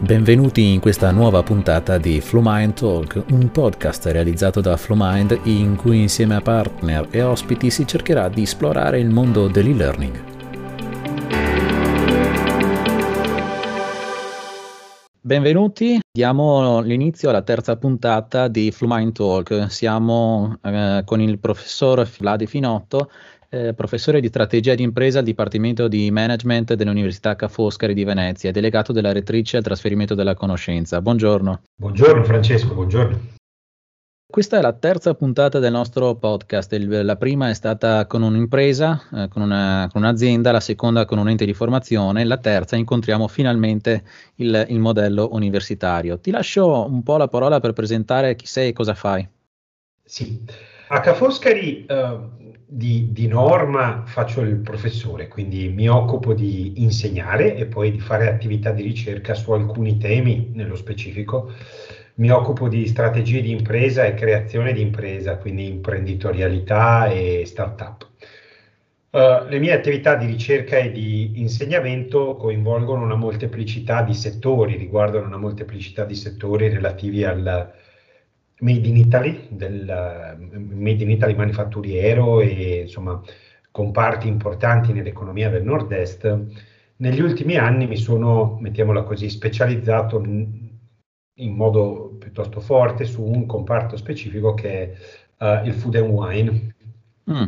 Benvenuti in questa nuova puntata di Flowmind Talk, un podcast realizzato da Flowmind in cui insieme a partner e ospiti si cercherà di esplorare il mondo dell'e-learning. Benvenuti, diamo l'inizio alla terza puntata di Flowmind Talk. Siamo eh, con il professor Vladi Finotto eh, professore di strategia di impresa al Dipartimento di Management dell'Università Ca' Foscari di Venezia, delegato della rettrice al trasferimento della conoscenza. Buongiorno. Buongiorno Francesco, buongiorno. Questa è la terza puntata del nostro podcast. Il, la prima è stata con un'impresa, eh, con, una, con, un'azienda, la seconda con un ente di formazione, la terza incontriamo finalmente il, il modello universitario. Ti lascio un po' la parola per presentare chi sei e cosa fai. Sì, a Ca' Foscari eh, di, di, norma faccio il professore, quindi mi occupo di insegnare e poi di fare attività di ricerca su alcuni temi nello specifico. Mi occupo di strategie di impresa e creazione di impresa, quindi imprenditorialità e startup. Uh, le mie attività di ricerca e di insegnamento coinvolgono una molteplicità di settori, riguardano una molteplicità di settori relativi al, Made in Italy, del Made in Italy manifatturiero e insomma comparti importanti nell'economia del nord-est, negli ultimi anni mi sono, mettiamola così, specializzato in modo piuttosto forte su un comparto specifico che è uh, il food and wine. Mm.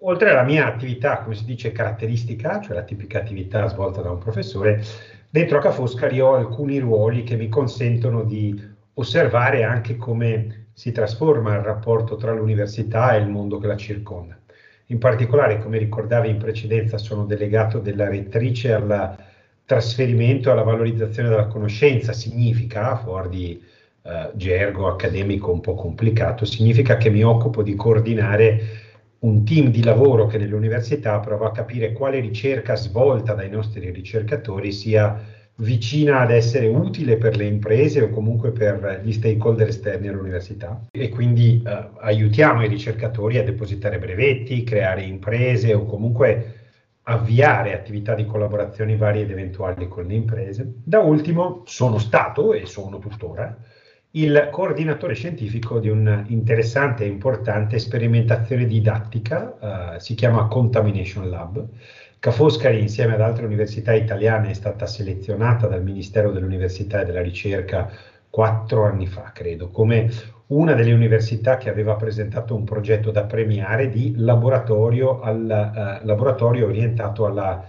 Oltre alla mia attività, come si dice, caratteristica, cioè la tipica attività svolta da un professore, dentro a Ca' Foscari ho alcuni ruoli che mi consentono di osservare anche come si trasforma il rapporto tra l'università e il mondo che la circonda. In particolare, come ricordavi in precedenza, sono delegato della rettrice al trasferimento e alla valorizzazione della conoscenza. Significa, fuori di eh, gergo accademico un po' complicato, significa che mi occupo di coordinare un team di lavoro che nell'università prova a capire quale ricerca svolta dai nostri ricercatori sia vicina ad essere utile per le imprese o comunque per gli stakeholder esterni all'università e quindi eh, aiutiamo i ricercatori a depositare brevetti, creare imprese o comunque avviare attività di collaborazioni varie ed eventuali con le imprese. Da ultimo sono stato e sono tuttora il coordinatore scientifico di un interessante e importante sperimentazione didattica, eh, si chiama Contamination Lab, Ca' Foscari, insieme ad altre università italiane, è stata selezionata dal Ministero dell'Università e della Ricerca quattro anni fa, credo, come una delle università che aveva presentato un progetto da premiare di laboratorio, al, uh, laboratorio orientato alla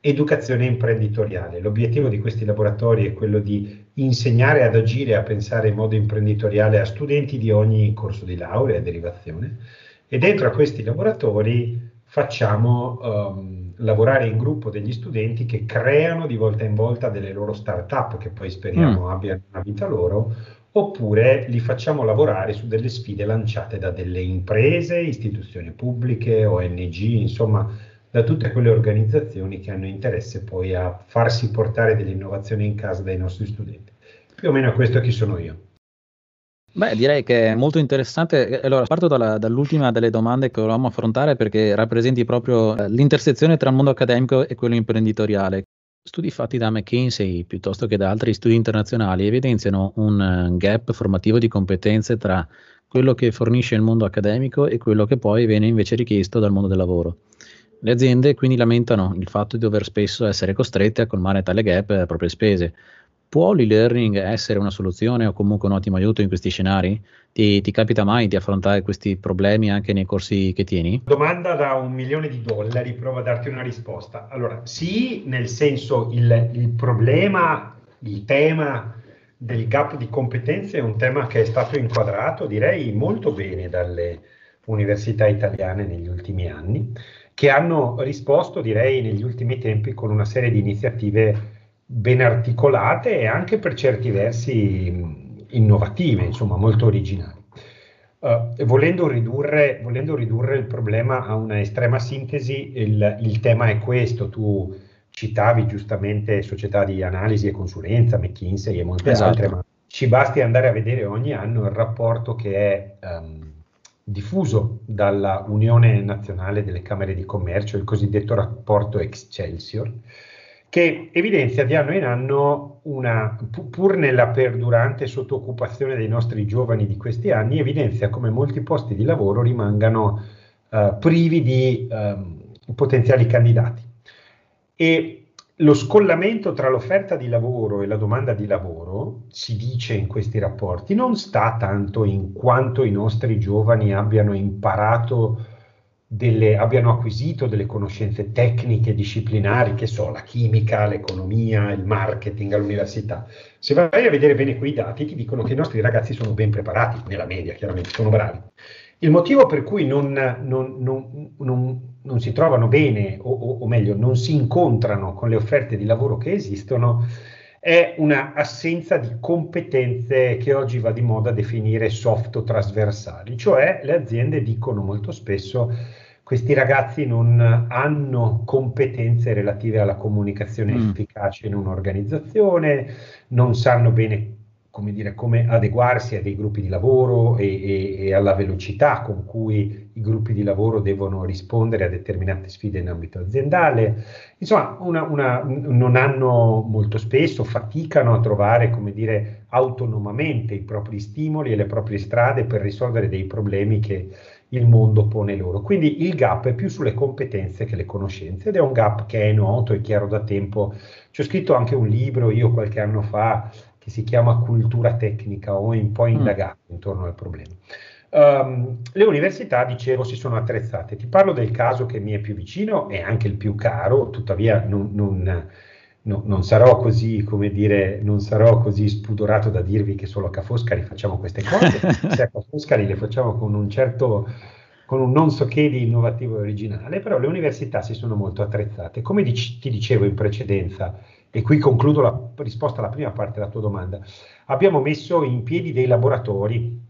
educazione imprenditoriale. L'obiettivo di questi laboratori è quello di insegnare ad agire e a pensare in modo imprenditoriale a studenti di ogni corso di laurea e derivazione e dentro a questi laboratori facciamo um, lavorare in gruppo degli studenti che creano di volta in volta delle loro start-up che poi speriamo mm. abbiano una vita loro, oppure li facciamo lavorare su delle sfide lanciate da delle imprese, istituzioni pubbliche, ONG, insomma da tutte quelle organizzazioni che hanno interesse poi a farsi portare delle innovazioni in casa dai nostri studenti. Più o meno questo chi sono io. Beh, direi che è molto interessante. Allora, parto dalla, dall'ultima delle domande che volevamo affrontare perché rappresenti proprio eh, l'intersezione tra il mondo accademico e quello imprenditoriale. Studi fatti da McKinsey piuttosto che da altri studi internazionali evidenziano un uh, gap formativo di competenze tra quello che fornisce il mondo accademico e quello che poi viene invece richiesto dal mondo del lavoro. Le aziende quindi lamentano il fatto di dover spesso essere costrette a colmare tale gap a proprie spese, Può l'e-learning essere una soluzione o comunque un ottimo aiuto in questi scenari? Ti, ti, capita mai di affrontare questi problemi anche nei corsi che tieni? Domanda da un milione di dollari, provo a darti una risposta. Allora, sì, nel senso il, il problema, il tema del gap di competenze è un tema che è stato inquadrato, direi, molto bene dalle università italiane negli ultimi anni, che hanno risposto, direi, negli ultimi tempi con una serie di iniziative ben articolate e anche per certi versi innovative, insomma molto originali. Uh, volendo, ridurre, volendo, ridurre, il problema a una estrema sintesi, il, il, tema è questo, tu citavi giustamente società di analisi e consulenza, McKinsey e molte esatto. altre, ma ci basti andare a vedere ogni anno il rapporto che è um, diffuso dalla Unione Nazionale delle Camere di Commercio, il cosiddetto rapporto Excelsior, che evidenzia di anno in anno una, pur nella perdurante sottooccupazione dei nostri giovani di questi anni, evidenzia come molti posti di lavoro rimangano uh, privi di uh, potenziali candidati. E lo scollamento tra l'offerta di lavoro e la domanda di lavoro, si dice in questi rapporti, non sta tanto in quanto i nostri giovani abbiano imparato delle, abbiano acquisito delle conoscenze tecniche, disciplinari, che so, la chimica, l'economia, il marketing all'università. Se vai a vedere bene quei dati, ti dicono che i nostri ragazzi sono ben preparati, nella media chiaramente, sono bravi. Il motivo per cui non, non, non, non si trovano bene, o, o, o, meglio, non si incontrano con le offerte di lavoro che esistono, è una assenza di competenze che oggi va di moda definire soft trasversali, cioè le aziende dicono molto spesso questi ragazzi non hanno competenze relative alla comunicazione mm. efficace in un'organizzazione, non sanno bene come, dire, come adeguarsi a dei gruppi di lavoro e, e, e, alla velocità con cui i gruppi di lavoro devono rispondere a determinate sfide in ambito aziendale. Insomma, una, una, non hanno molto spesso, faticano a trovare, come dire, autonomamente i propri stimoli e le proprie strade per risolvere dei problemi che il mondo pone loro. Quindi il gap è più sulle competenze che le conoscenze ed è un gap che è noto e chiaro da tempo. Ci ho scritto anche un libro io qualche anno fa che si chiama cultura tecnica o un po' indagato mm. intorno al problema. Um, le università, dicevo, si sono attrezzate. Ti parlo del caso che mi è più vicino e anche il più caro, tuttavia non, non, no, non, sarò così, come dire, non sarò così spudorato da dirvi che solo a Ca' Foscari facciamo queste cose, se a Ca' Foscari le facciamo con un certo con un non so che di innovativo e originale, però le università si sono molto attrezzate. Come dic- ti dicevo in precedenza, e qui concludo la risposta alla prima parte della tua domanda, abbiamo messo in piedi dei laboratori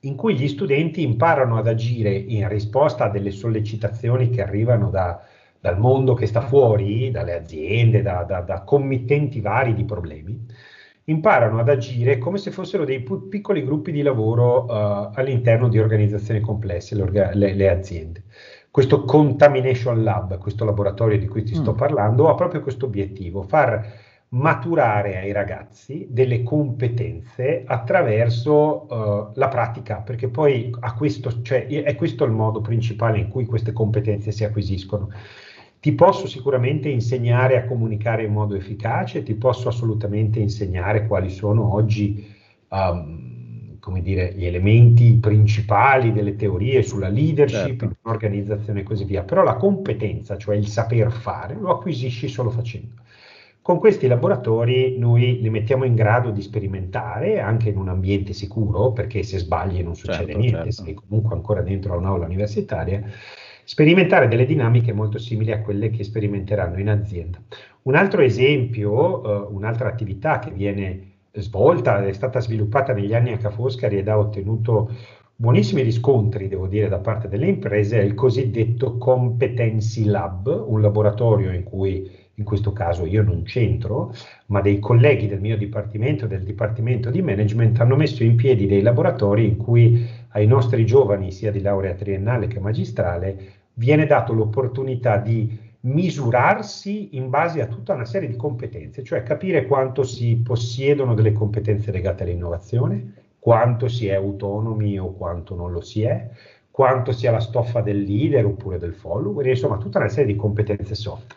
in cui gli studenti imparano ad agire in risposta a delle sollecitazioni che arrivano da, dal mondo che sta fuori, dalle aziende, da, da, da, committenti vari di problemi, imparano ad agire come se fossero dei piccoli gruppi di lavoro uh, all'interno di organizzazioni complesse, le, le aziende. Questo Contamination Lab, questo laboratorio di cui ti sto mm. parlando, ha proprio questo obiettivo, far maturare ai ragazzi delle competenze attraverso uh, la pratica, perché poi questo, cioè, è questo il modo principale in cui queste competenze si acquisiscono. Ti posso sicuramente insegnare a comunicare in modo efficace, ti posso assolutamente insegnare quali sono oggi um, come dire, gli elementi principali delle teorie sulla leadership, certo. l'organizzazione e così via, però la competenza, cioè il saper fare, lo acquisisci solo facendo. Con questi laboratori noi li mettiamo in grado di sperimentare anche in un ambiente sicuro, perché se sbagli non succede certo, niente, certo. sei comunque ancora dentro a un'aula universitaria, sperimentare delle dinamiche molto simili a quelle che sperimenteranno in azienda. Un altro esempio, uh, un'altra attività che viene svolta, è stata sviluppata negli anni a Ca' Foscari ed ha ottenuto buonissimi riscontri, devo dire, da parte delle imprese, è il cosiddetto Competency Lab, un laboratorio in cui in questo caso io non c'entro, ma dei colleghi del mio dipartimento, del dipartimento di management, hanno messo in piedi dei laboratori in cui ai nostri giovani, sia di laurea triennale che magistrale, viene dato l'opportunità di misurarsi in base a tutta una serie di competenze, cioè capire quanto si possiedono delle competenze legate all'innovazione, quanto si è autonomi o quanto non lo si è, quanto sia la stoffa del leader oppure del follower, insomma tutta una serie di competenze soft.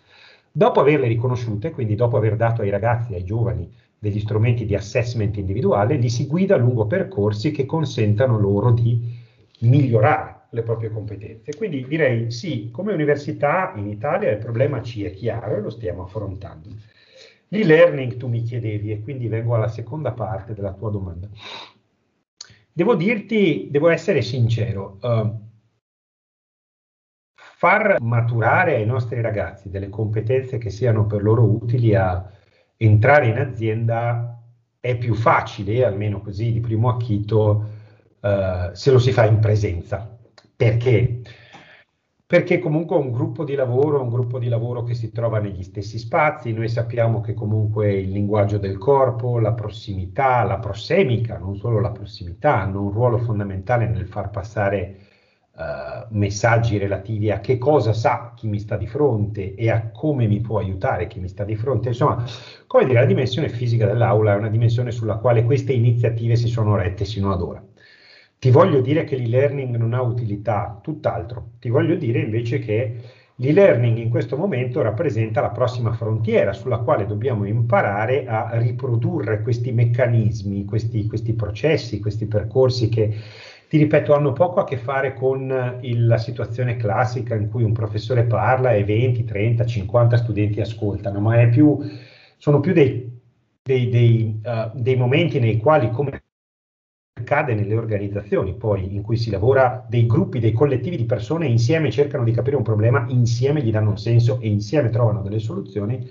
Dopo averle riconosciute, quindi dopo aver dato ai ragazzi, ai giovani, degli strumenti di assessment individuale, li si guida lungo percorsi che consentano loro di migliorare le proprie competenze. Quindi direi sì, come università in Italia il problema ci è chiaro e lo stiamo affrontando. L'e-learning tu mi chiedevi e quindi vengo alla seconda parte della tua domanda. Devo dirti, devo essere sincero, uh, far maturare ai nostri ragazzi delle competenze che siano per loro utili a entrare in azienda è più facile, almeno così di primo acchito, uh, se lo si fa in presenza perché? Perché comunque è un gruppo di lavoro, un gruppo di lavoro che si trova negli stessi spazi, noi sappiamo che comunque il linguaggio del corpo, la prossimità, la prossemica, non solo la prossimità, hanno un ruolo fondamentale nel far passare uh, messaggi relativi a che cosa sa chi mi sta di fronte e a come mi può aiutare chi mi sta di fronte. Insomma, come dire, la dimensione fisica dell'aula è una dimensione sulla quale queste iniziative si sono rette sino ad ora. Ti voglio dire che l'e-learning non ha utilità, tutt'altro. Ti voglio dire invece che L'e-learning in questo momento rappresenta la prossima frontiera sulla quale dobbiamo imparare a riprodurre questi meccanismi, questi, questi processi, questi percorsi che, ti ripeto, hanno poco a che fare con il, la situazione classica in cui un professore parla e 20, 30, 50 studenti ascoltano, ma più, sono più dei, dei, dei, uh, dei momenti nei quali, come accade nelle organizzazioni poi in cui si lavora dei gruppi, dei collettivi di persone insieme cercano di capire un problema, insieme gli danno un senso e insieme trovano delle soluzioni.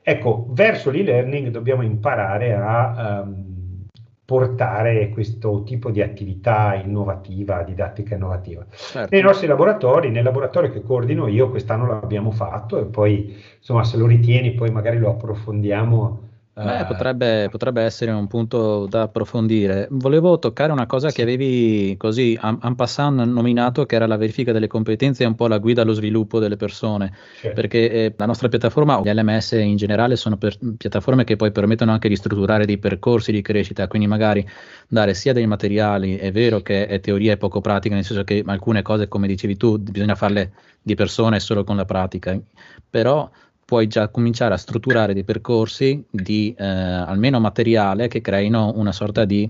Ecco, verso l'e-learning dobbiamo imparare a um, portare questo tipo di attività innovativa, didattica innovativa. Certo. Nei nostri laboratori, nel laboratorio che coordino io, quest'anno l'abbiamo fatto e poi, insomma, se lo ritieni, poi magari lo approfondiamo Beh, eh, potrebbe, potrebbe, essere un punto da approfondire. Volevo toccare una cosa sì. che avevi così en passant nominato, che era la verifica delle competenze e un po' la guida allo sviluppo delle persone, certo. perché eh, la nostra piattaforma, gli LMS in generale, sono per, piattaforme che poi permettono anche di strutturare dei percorsi di crescita, quindi magari dare sia dei materiali, è vero che è teoria e poco pratica, nel senso che alcune cose, come dicevi tu, bisogna farle di persone solo con la pratica, però puoi già cominciare a strutturare dei percorsi di eh, almeno materiale che creino una sorta di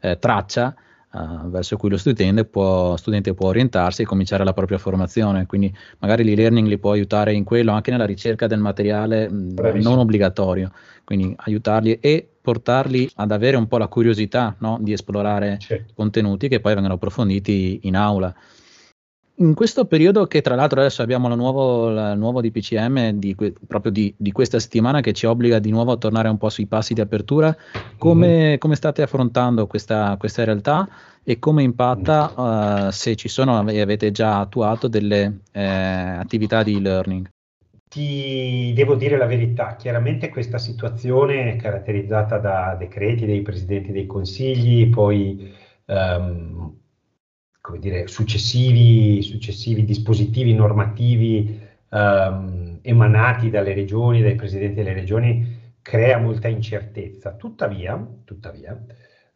eh, traccia eh, verso cui lo studente può, studente può, orientarsi e cominciare la propria formazione. Quindi magari l'e-learning li può aiutare in quello, anche nella ricerca del materiale mh, non obbligatorio, quindi aiutarli e portarli ad avere un po' la curiosità no? di esplorare certo. contenuti che poi vengono approfonditi in aula in questo periodo che tra l'altro adesso abbiamo il nuovo, la nuovo DPCM di, proprio di, di, questa settimana che ci obbliga di nuovo a tornare un po' sui passi di apertura, come, mm-hmm. come state affrontando questa, questa, realtà e come impatta uh, se ci sono e avete già attuato delle eh, attività di e-learning? Ti devo dire la verità, chiaramente questa situazione è caratterizzata da decreti dei presidenti dei consigli, poi um, come dire, successivi, successivi dispositivi normativi ehm, emanati dalle regioni, dai presidenti delle regioni, crea molta incertezza. Tuttavia, tuttavia,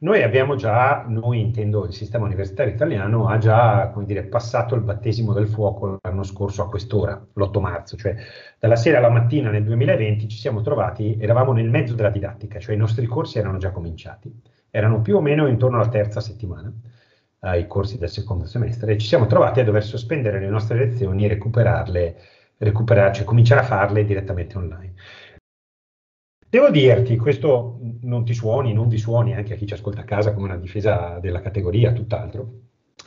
noi abbiamo già, noi intendo il sistema universitario italiano, ha già dire, passato il battesimo del fuoco l'anno scorso a quest'ora, l'8 marzo, cioè dalla sera alla mattina nel 2020 ci siamo trovati, eravamo nel mezzo della didattica, cioè i nostri corsi erano già cominciati, erano più o meno intorno alla terza settimana ai corsi del secondo semestre e ci siamo trovati a dover sospendere le nostre lezioni e recuperarle, cioè cominciare a farle direttamente online. Devo dirti, questo non ti suoni, non ti suoni anche a chi ci ascolta a casa come una difesa della categoria, tutt'altro.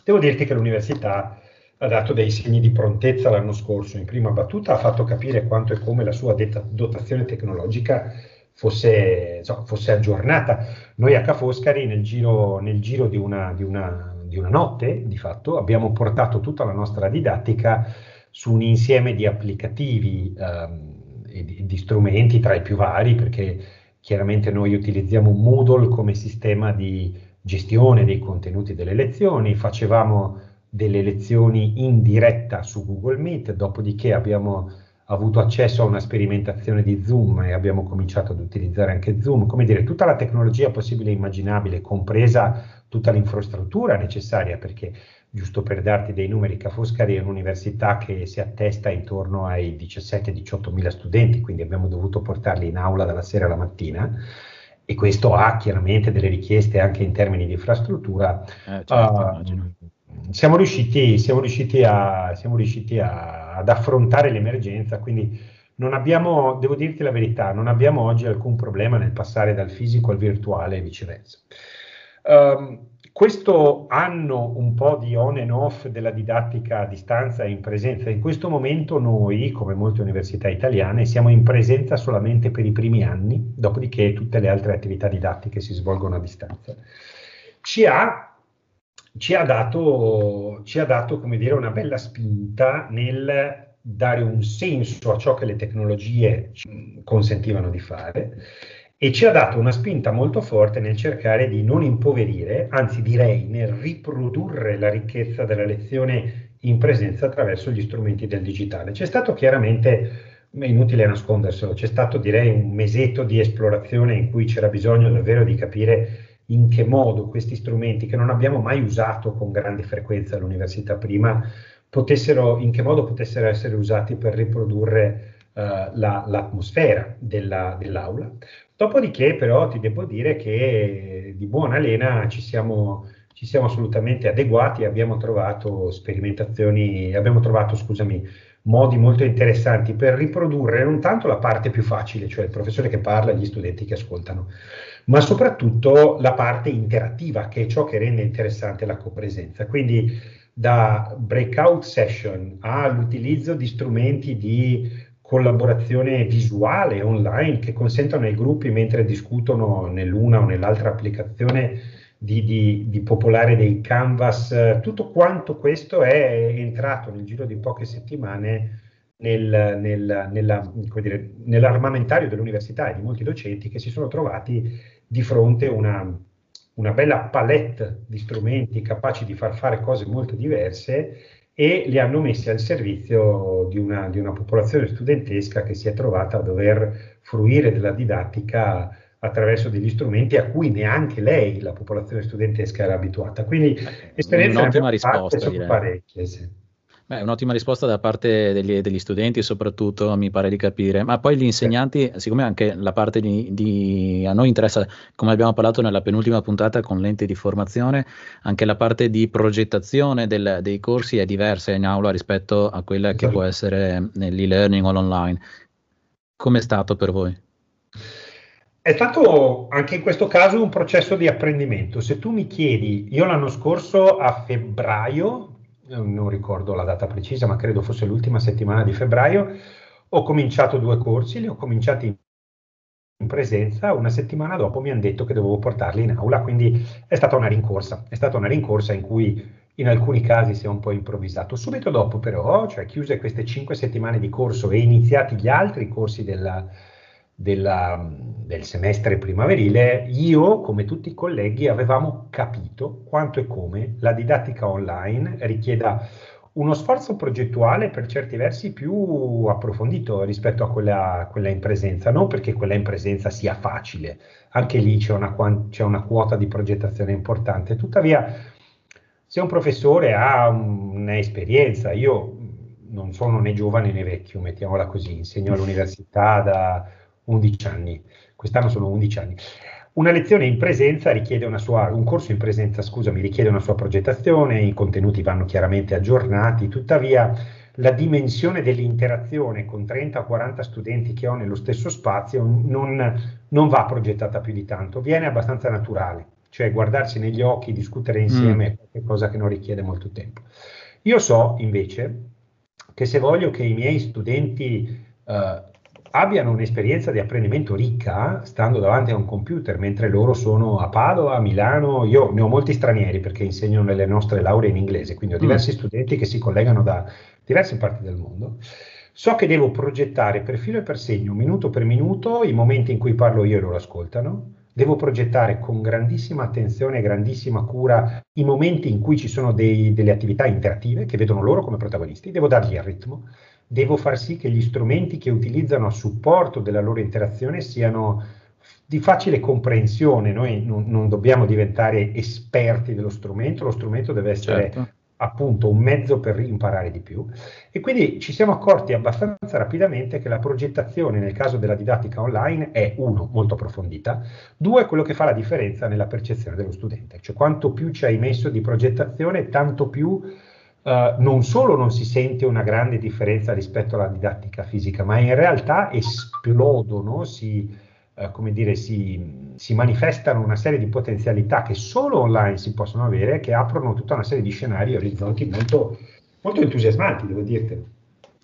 Devo dirti che l'università ha dato dei segni di prontezza l'anno scorso, in prima battuta ha fatto capire quanto e come la sua dotazione tecnologica fosse, insomma, fosse aggiornata. Noi a Ca' Foscari nel giro, nel giro di, una, di, una, di una notte, di fatto, abbiamo portato tutta la nostra didattica su un insieme di applicativi um, e di, di, strumenti tra i più vari, perché chiaramente noi utilizziamo Moodle come sistema di gestione dei contenuti delle lezioni, facevamo delle lezioni in diretta su Google Meet, dopodiché abbiamo avuto accesso a una sperimentazione di Zoom e abbiamo cominciato ad utilizzare anche Zoom, come dire, tutta la tecnologia possibile e immaginabile, compresa tutta l'infrastruttura necessaria, perché giusto per darti dei numeri, Ca' Foscari è un'università che si attesta intorno ai 17-18 mila studenti, quindi abbiamo dovuto portarli in aula dalla sera alla mattina e questo ha chiaramente delle richieste anche in termini di infrastruttura. Eh, certo, uh, siamo riusciti, siamo riusciti, a, siamo riusciti a, ad affrontare l'emergenza, quindi non abbiamo, devo dirti la verità, non abbiamo oggi alcun problema nel passare dal fisico al virtuale e viceversa. Um, questo anno un po' di on and off della didattica a distanza e in presenza, in questo momento noi, come molte università italiane, siamo in presenza solamente per i primi anni, dopodiché tutte le altre attività didattiche si svolgono a distanza. Ci ha, ci ha dato, ci ha dato come dire, una bella spinta nel dare un senso a ciò che le tecnologie consentivano di fare e ci ha dato una spinta molto forte nel cercare di non impoverire, anzi direi nel riprodurre la ricchezza della lezione in presenza attraverso gli strumenti del digitale. C'è stato chiaramente, è inutile nasconderselo, c'è stato direi un mesetto di esplorazione in cui c'era bisogno davvero di capire in che modo questi strumenti che non abbiamo mai usato con grande frequenza all'università prima, potessero, in che modo potessero essere usati per riprodurre uh, la, l'atmosfera della, dell'aula. Dopodiché però ti devo dire che di buona lena ci siamo, ci siamo assolutamente adeguati, abbiamo trovato sperimentazioni, abbiamo trovato, scusami, modi molto interessanti per riprodurre non tanto la parte più facile, cioè il professore che parla e gli studenti che ascoltano, ma soprattutto la parte interattiva, che è ciò che rende interessante la copresenza. Quindi da breakout session all'utilizzo di strumenti di collaborazione visuale online che consentono ai gruppi mentre discutono nell'una o nell'altra applicazione di, di, di, popolare dei canvas, tutto quanto questo è entrato nel giro di poche settimane nel, nel, nella, dire, nell'armamentario dell'università e di molti docenti che si sono trovati di fronte a una, una bella palette di strumenti capaci di far fare cose molto diverse e li hanno messi al servizio di una, di una popolazione studentesca che si è trovata a dover fruire della didattica attraverso degli strumenti a cui neanche lei, la popolazione studentesca, era abituata. Quindi eh, esperienza un'ottima risposta, direi. parecchie. Sì. Beh, un'ottima risposta da parte degli, degli, studenti, soprattutto mi pare di capire. Ma poi gli insegnanti, siccome anche la parte di, di, a noi interessa, come abbiamo parlato nella penultima puntata con l'ente di formazione, anche la parte di progettazione del, dei corsi è diversa in aula rispetto a quella esatto. che può essere nell'e-learning o online. Come è stato per voi? È stato anche in questo caso un processo di apprendimento. Se tu mi chiedi, io l'anno scorso a febbraio non ricordo la data precisa, ma credo fosse l'ultima settimana di febbraio, ho cominciato due corsi, li ho cominciati in presenza, una settimana dopo mi hanno detto che dovevo portarli in aula, quindi è stata una rincorsa, è stata una rincorsa in cui in alcuni casi si è un po' improvvisato. Subito dopo però, cioè chiuse queste cinque settimane di corso e iniziati gli altri corsi della, della, del semestre primaverile, io, come tutti i colleghi, avevamo capito quanto e come la didattica online richieda uno sforzo progettuale per certi versi più approfondito rispetto a quella, quella in presenza, non perché quella in presenza sia facile, anche lì c'è una, c'è una quota di progettazione importante, tuttavia se un professore ha un'esperienza, io non sono né giovane né vecchio, mettiamola così, insegno all'università da 11 anni, quest'anno sono 11 anni. Una lezione in presenza richiede una sua, un corso in presenza, scusami, richiede una sua progettazione, i contenuti vanno chiaramente aggiornati, tuttavia la dimensione dell'interazione con 30 o 40 studenti che ho nello stesso spazio non, non, va progettata più di tanto, viene abbastanza naturale, cioè guardarsi negli occhi, discutere insieme mm. è qualcosa che non richiede molto tempo. Io so invece che se voglio che i miei studenti uh, abbiano un'esperienza di apprendimento ricca stando davanti a un computer mentre loro sono a Padova, a Milano. Io ne ho molti stranieri perché insegno nelle nostre lauree in inglese, quindi ho mm. diversi mm. studenti che si collegano da diverse parti del mondo. So che devo progettare per filo e per segno, minuto per minuto, i momenti in cui parlo io e loro ascoltano. Devo progettare con grandissima attenzione e grandissima cura i momenti in cui ci sono dei, delle attività interattive che vedono loro come protagonisti. Devo dargli il ritmo devo far sì che gli strumenti che utilizzano a supporto della loro interazione siano di facile comprensione. Noi non, non dobbiamo diventare esperti dello strumento, lo strumento deve essere certo. appunto un mezzo per imparare di più. E quindi ci siamo accorti abbastanza rapidamente che la progettazione nel caso della didattica online è uno, molto approfondita, due, quello che fa la differenza nella percezione dello studente. Cioè quanto più ci hai messo di progettazione, tanto più Uh, non solo non si sente una grande differenza rispetto alla didattica fisica, ma in realtà esplodono, si, uh, come dire, si, si, manifestano una serie di potenzialità che solo online si possono avere, che aprono tutta una serie di scenari e orizzonti molto, molto entusiasmanti, devo dirtelo.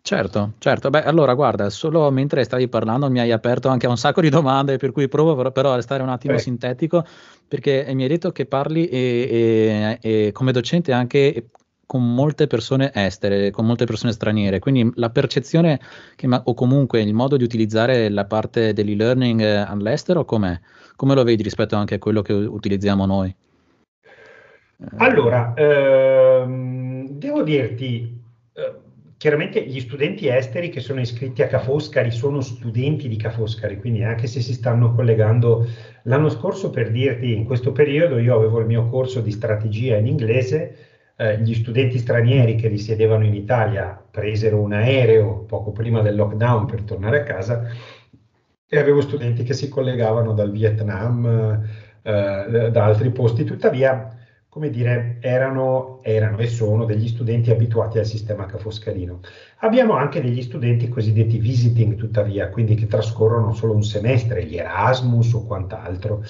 Certo, certo. Beh, allora guarda, solo mentre stavi parlando mi hai aperto anche a un sacco di domande, per cui provo però a restare un attimo eh. sintetico, perché mi hai detto che parli e, e, e come docente anche con molte persone estere, con molte persone straniere, quindi la percezione ma- o comunque il modo di utilizzare la parte dell'e-learning eh, all'estero com'è? Come lo vedi rispetto anche a quello che utilizziamo noi? Allora, ehm, devo dirti, eh, chiaramente gli studenti esteri che sono iscritti a Ca' Foscari sono studenti di Ca' Foscari, quindi anche se si stanno collegando l'anno scorso, per dirti, in questo periodo io avevo il mio corso di strategia in inglese, eh, gli studenti stranieri che risiedevano in Italia presero un aereo poco prima del lockdown per tornare a casa e avevo studenti che si collegavano dal Vietnam, eh, da altri posti, tuttavia come dire, erano, erano, e sono degli studenti abituati al sistema cafoscarino. Abbiamo anche degli studenti cosiddetti visiting, tuttavia, quindi che trascorrono solo un semestre, gli Erasmus o quant'altro,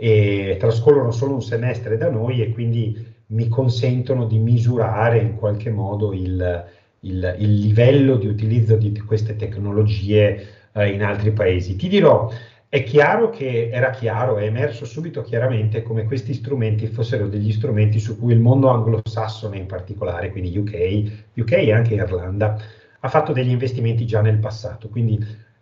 e trascorrono solo un semestre da noi e quindi mi consentono di misurare in qualche modo il, il, il livello di utilizzo di queste tecnologie eh, in altri paesi. Ti dirò, è chiaro che era chiaro, è emerso subito chiaramente come questi strumenti fossero degli strumenti su cui il mondo anglosassone in particolare, quindi UK, UK e anche Irlanda, ha fatto degli investimenti già nel passato. Quindi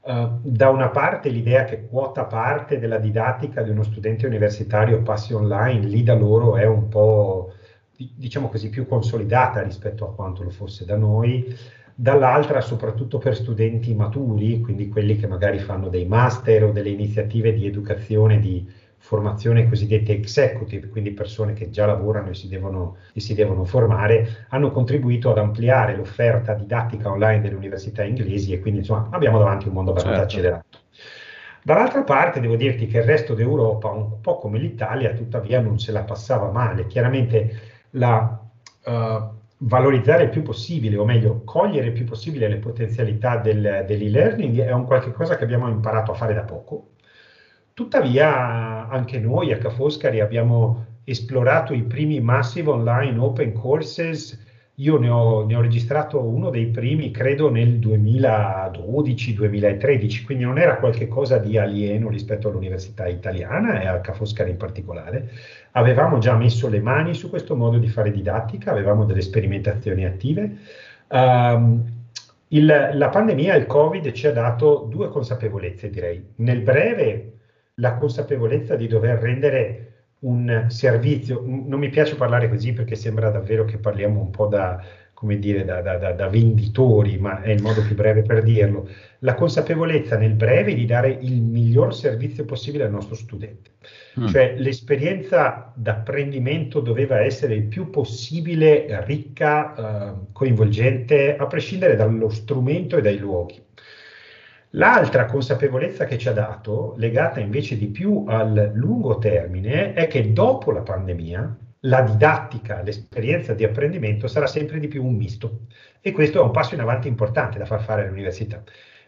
uh, da una parte l'idea che quota parte della didattica di uno studente universitario passi online, lì da loro è un po', diciamo così, più consolidata rispetto a quanto lo fosse da noi. Dall'altra soprattutto per studenti maturi, quindi quelli che magari fanno dei master o delle iniziative di educazione, di formazione cosiddette executive, quindi persone che già lavorano e si devono, e si devono formare, hanno contribuito ad ampliare l'offerta didattica online delle università inglesi e quindi insomma abbiamo davanti un mondo abbastanza certo. accelerato. Dall'altra parte devo dirti che il resto d'Europa, un po' come l'Italia, tuttavia non se la passava male. Chiaramente la, uh, valorizzare il più possibile, o meglio, cogliere il più possibile le potenzialità del, dell'e-learning è un qualche cosa che abbiamo imparato a fare da poco. Tuttavia, anche noi a Ca' Foscari abbiamo esplorato i primi massive online open courses io ne ho, ne ho, registrato uno dei primi, credo, nel 2012-2013, quindi non era qualcosa di alieno rispetto all'università italiana e a Ca' Foscari in particolare. Avevamo già messo le mani su questo modo di fare didattica, avevamo delle sperimentazioni attive. Um, il, la pandemia, il Covid, ci ha dato due consapevolezze, direi. Nel breve, la consapevolezza di dover rendere un servizio, non mi piace parlare così perché sembra davvero che parliamo un po' da, come dire, da, da, da, venditori, ma è il modo più breve per dirlo, la consapevolezza nel breve di dare il miglior servizio possibile al nostro studente. Mm. Cioè l'esperienza d'apprendimento doveva essere il più possibile ricca, eh, coinvolgente, a prescindere dallo strumento e dai luoghi. L'altra consapevolezza che ci ha dato, legata invece di più al lungo termine, è che dopo la pandemia la didattica, l'esperienza di apprendimento sarà sempre di più un misto. E questo è un passo in avanti importante da far fare all'università.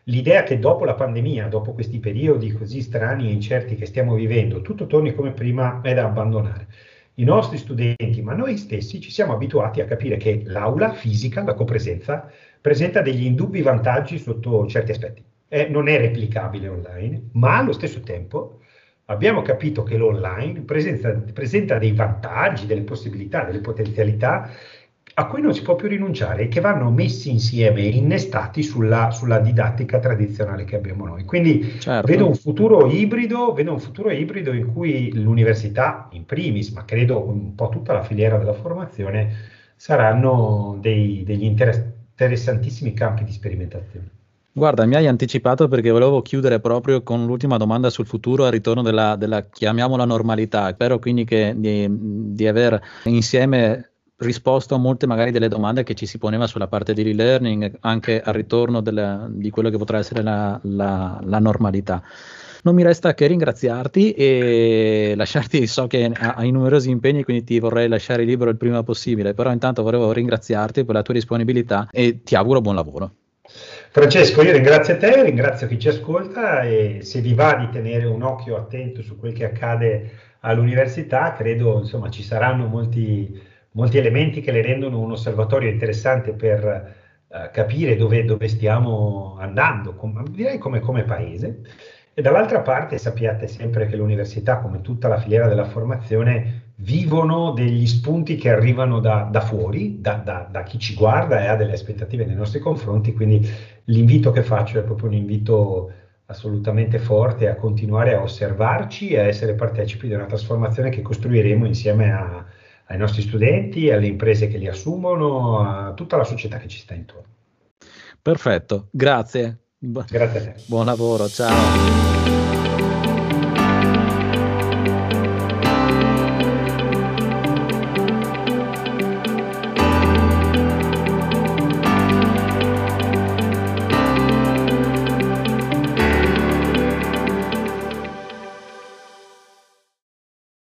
L'idea che dopo la pandemia, dopo questi periodi così strani e incerti che stiamo vivendo, tutto torni come prima è da abbandonare. I nostri studenti, ma noi stessi, ci siamo abituati a capire che l'aula fisica, la copresenza, presenta degli indubbi vantaggi sotto certi aspetti eh, non è replicabile online, ma allo stesso tempo abbiamo capito che l'online presenta, presenta dei vantaggi, delle possibilità, delle potenzialità a cui non si può più rinunciare e che vanno messi insieme e innestati sulla, sulla didattica tradizionale che abbiamo noi. Quindi certo. vedo un futuro ibrido, vedo un futuro ibrido in cui l'università, in primis, ma credo un po' tutta la filiera della formazione, saranno dei, degli interessantissimi campi di sperimentazione. Guarda, mi hai anticipato perché volevo chiudere proprio con l'ultima domanda sul futuro al ritorno della, della chiamiamola normalità. Spero quindi che, di, di aver insieme risposto a molte magari delle domande che ci si poneva sulla parte di e-learning, anche al ritorno della, di quello che potrà essere la, la, la, normalità. Non mi resta che ringraziarti e lasciarti, so che hai numerosi impegni, quindi ti vorrei lasciare libero il prima possibile, però intanto volevo ringraziarti per la tua disponibilità e ti auguro buon lavoro. Francesco, io ringrazio te, ringrazio chi ci ascolta e se vi va di tenere un occhio attento su quel che accade all'università, credo insomma ci saranno molti, molti elementi che le rendono un osservatorio interessante per uh, capire dove, dove, stiamo andando, com- direi come, come paese. E dall'altra parte sappiate sempre che l'università, come tutta la filiera della formazione, vivono degli spunti che arrivano da, da fuori, da, da, da, chi ci guarda e ha delle aspettative nei nostri confronti, quindi l'invito che faccio è proprio un invito assolutamente forte a continuare a osservarci e a essere partecipi di una trasformazione che costruiremo insieme a, ai nostri studenti, alle imprese che li assumono, a tutta la società che ci sta intorno. Perfetto, grazie. Grazie a te. Buon lavoro, ciao.